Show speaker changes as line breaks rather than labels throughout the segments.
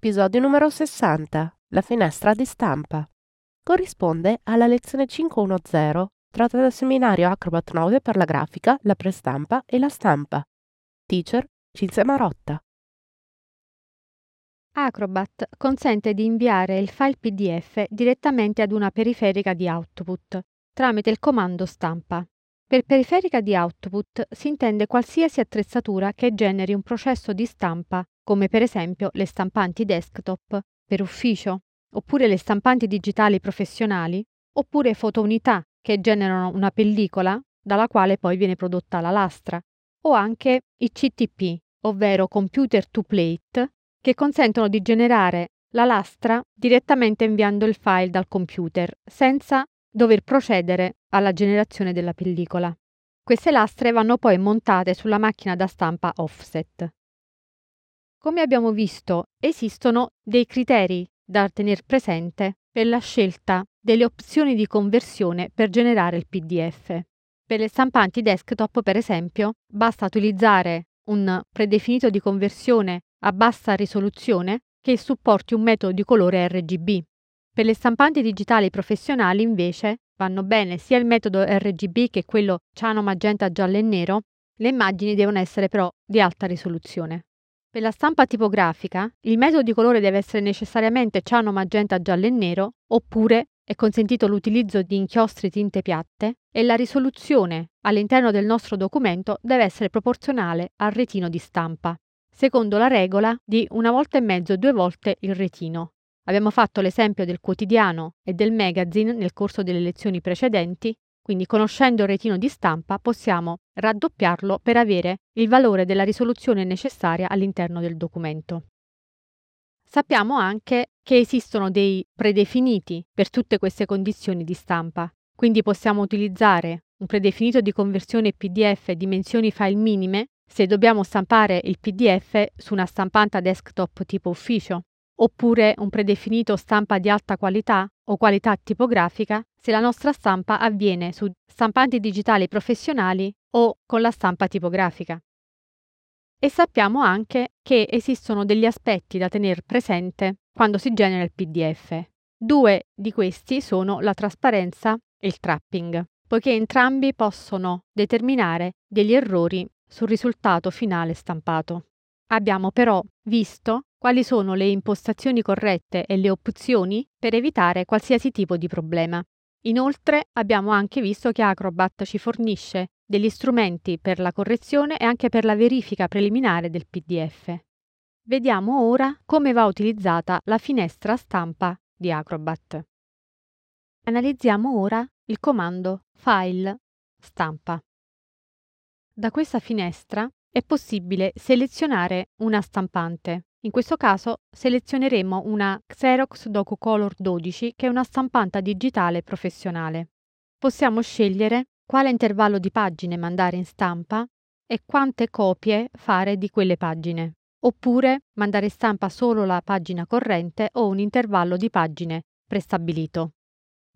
Episodio numero 60. La finestra di stampa. Corrisponde alla lezione 510 tratta dal seminario Acrobat 9 per la grafica, la prestampa e la stampa. Teacher Cinzia Marotta.
Acrobat consente di inviare il file PDF direttamente ad una periferica di output tramite il comando stampa. Per periferica di output si intende qualsiasi attrezzatura che generi un processo di stampa come per esempio le stampanti desktop per ufficio, oppure le stampanti digitali professionali, oppure fotounità che generano una pellicola dalla quale poi viene prodotta la lastra, o anche i CTP, ovvero computer to plate, che consentono di generare la lastra direttamente inviando il file dal computer, senza dover procedere alla generazione della pellicola. Queste lastre vanno poi montate sulla macchina da stampa offset. Come abbiamo visto, esistono dei criteri da tenere presente per la scelta delle opzioni di conversione per generare il PDF. Per le stampanti desktop, per esempio, basta utilizzare un predefinito di conversione a bassa risoluzione che supporti un metodo di colore RGB. Per le stampanti digitali professionali, invece, vanno bene sia il metodo RGB che quello ciano, magenta, giallo e nero. Le immagini devono essere però di alta risoluzione. Per la stampa tipografica, il metodo di colore deve essere necessariamente ciano, magenta, giallo e nero, oppure è consentito l'utilizzo di inchiostri tinte piatte e la risoluzione all'interno del nostro documento deve essere proporzionale al retino di stampa, secondo la regola di una volta e mezzo due volte il retino. Abbiamo fatto l'esempio del quotidiano e del magazine nel corso delle lezioni precedenti quindi conoscendo il retino di stampa possiamo raddoppiarlo per avere il valore della risoluzione necessaria all'interno del documento. Sappiamo anche che esistono dei predefiniti per tutte queste condizioni di stampa, quindi possiamo utilizzare un predefinito di conversione PDF dimensioni file minime se dobbiamo stampare il PDF su una stampante desktop tipo ufficio, oppure un predefinito stampa di alta qualità o qualità tipografica se la nostra stampa avviene su stampanti digitali professionali o con la stampa tipografica. E sappiamo anche che esistono degli aspetti da tenere presente quando si genera il PDF. Due di questi sono la trasparenza e il trapping, poiché entrambi possono determinare degli errori sul risultato finale stampato. Abbiamo però visto quali sono le impostazioni corrette e le opzioni per evitare qualsiasi tipo di problema. Inoltre abbiamo anche visto che Acrobat ci fornisce degli strumenti per la correzione e anche per la verifica preliminare del PDF. Vediamo ora come va utilizzata la finestra stampa di Acrobat. Analizziamo ora il comando File Stampa. Da questa finestra è possibile selezionare una stampante. In questo caso selezioneremo una Xerox DocuColor 12 che è una stampante digitale professionale. Possiamo scegliere quale intervallo di pagine mandare in stampa e quante copie fare di quelle pagine, oppure mandare in stampa solo la pagina corrente o un intervallo di pagine prestabilito.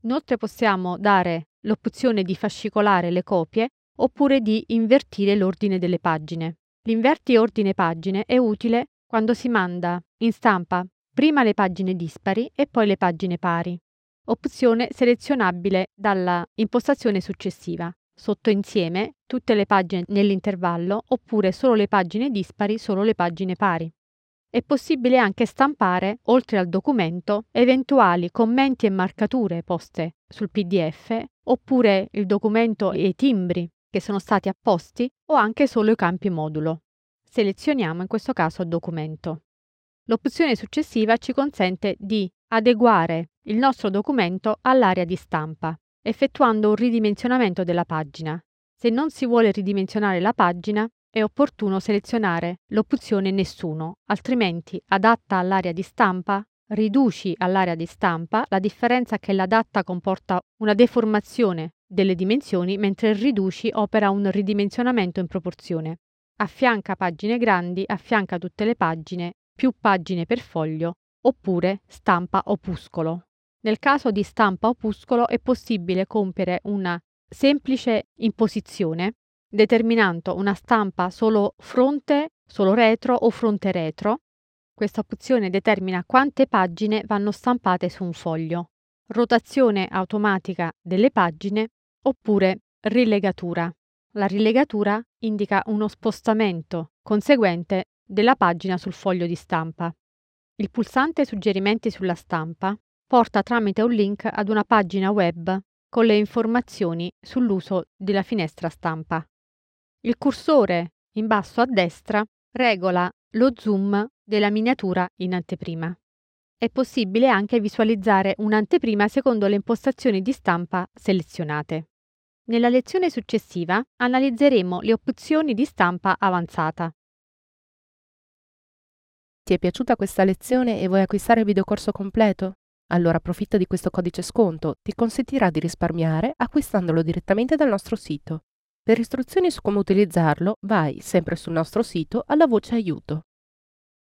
Inoltre possiamo dare l'opzione di fascicolare le copie oppure di invertire l'ordine delle pagine. L'inverti ordine pagine è utile quando si manda in stampa prima le pagine dispari e poi le pagine pari. Opzione selezionabile dalla impostazione successiva. Sotto insieme tutte le pagine nell'intervallo oppure solo le pagine dispari, solo le pagine pari. È possibile anche stampare, oltre al documento, eventuali commenti e marcature poste sul PDF, oppure il documento e i timbri che sono stati apposti o anche solo i campi modulo. Selezioniamo in questo caso documento. L'opzione successiva ci consente di adeguare il nostro documento all'area di stampa, effettuando un ridimensionamento della pagina. Se non si vuole ridimensionare la pagina, è opportuno selezionare l'opzione Nessuno, altrimenti adatta all'area di stampa, riduci all'area di stampa, la differenza che l'adatta comporta una deformazione delle dimensioni, mentre riduci opera un ridimensionamento in proporzione. Affianca pagine grandi, affianca tutte le pagine, più pagine per foglio, oppure stampa opuscolo. Nel caso di stampa opuscolo è possibile compiere una semplice imposizione determinando una stampa solo fronte, solo retro o fronte retro. Questa opzione determina quante pagine vanno stampate su un foglio. Rotazione automatica delle pagine oppure rilegatura. La rilegatura indica uno spostamento conseguente della pagina sul foglio di stampa. Il pulsante Suggerimenti sulla stampa porta tramite un link ad una pagina web con le informazioni sull'uso della finestra stampa. Il cursore in basso a destra regola lo zoom della miniatura in anteprima. È possibile anche visualizzare un'anteprima secondo le impostazioni di stampa selezionate. Nella lezione successiva analizzeremo le opzioni di stampa avanzata.
Ti è piaciuta questa lezione e vuoi acquistare il videocorso completo? Allora approfitta di questo codice sconto, ti consentirà di risparmiare acquistandolo direttamente dal nostro sito. Per istruzioni su come utilizzarlo, vai sempre sul nostro sito alla voce aiuto.